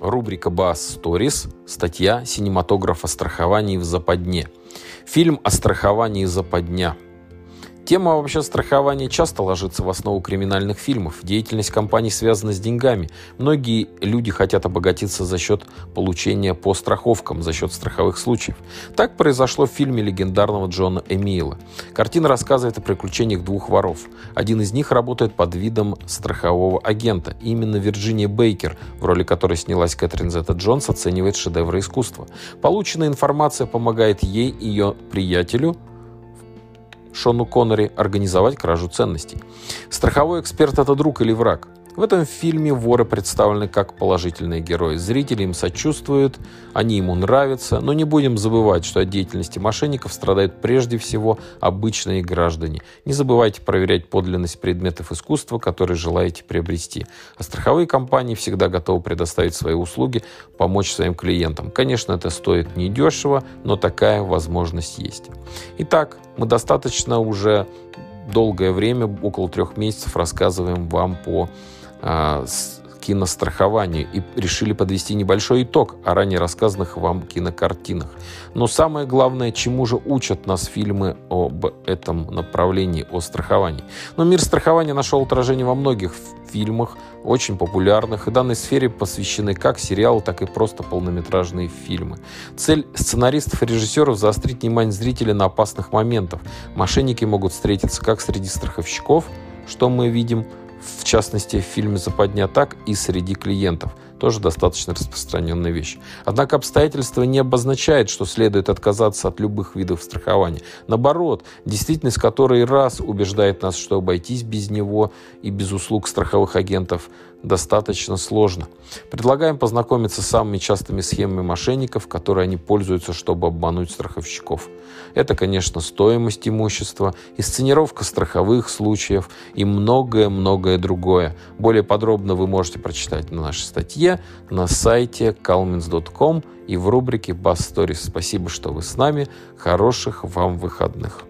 рубрика «Бас Stories», статья «Синематограф о страховании в западне». Фильм о страховании западня – Тема вообще страхования часто ложится в основу криминальных фильмов. Деятельность компаний связана с деньгами. Многие люди хотят обогатиться за счет получения по страховкам, за счет страховых случаев. Так произошло в фильме легендарного Джона Эмила. Картина рассказывает о приключениях двух воров. Один из них работает под видом страхового агента. именно Вирджиния Бейкер, в роли которой снялась Кэтрин Зетта Джонс, оценивает шедевры искусства. Полученная информация помогает ей и ее приятелю Шону Коннери организовать кражу ценностей. Страховой эксперт – это друг или враг? В этом фильме воры представлены как положительные герои. Зрители им сочувствуют, они ему нравятся, но не будем забывать, что от деятельности мошенников страдают прежде всего обычные граждане. Не забывайте проверять подлинность предметов искусства, которые желаете приобрести. А страховые компании всегда готовы предоставить свои услуги, помочь своим клиентам. Конечно, это стоит недешево, но такая возможность есть. Итак, мы достаточно уже долгое время, около трех месяцев, рассказываем вам по кинострахованию и решили подвести небольшой итог о ранее рассказанных вам кинокартинах. Но самое главное, чему же учат нас фильмы об этом направлении, о страховании. Но мир страхования нашел отражение во многих фильмах, очень популярных, и данной сфере посвящены как сериалы, так и просто полнометражные фильмы. Цель сценаристов и режиссеров – заострить внимание зрителя на опасных моментах. Мошенники могут встретиться как среди страховщиков, что мы видим – в частности, в фильме «Западня так» и среди клиентов. Тоже достаточно распространенная вещь. Однако обстоятельства не обозначает, что следует отказаться от любых видов страхования. Наоборот, действительность, которой раз убеждает нас, что обойтись без него и без услуг страховых агентов достаточно сложно. Предлагаем познакомиться с самыми частыми схемами мошенников, которые они пользуются, чтобы обмануть страховщиков. Это, конечно, стоимость имущества, инсценировка страховых случаев и многое-многое другое. Более подробно вы можете прочитать на нашей статье на сайте calmins.com и в рубрике Bass Stories. Спасибо, что вы с нами. Хороших вам выходных.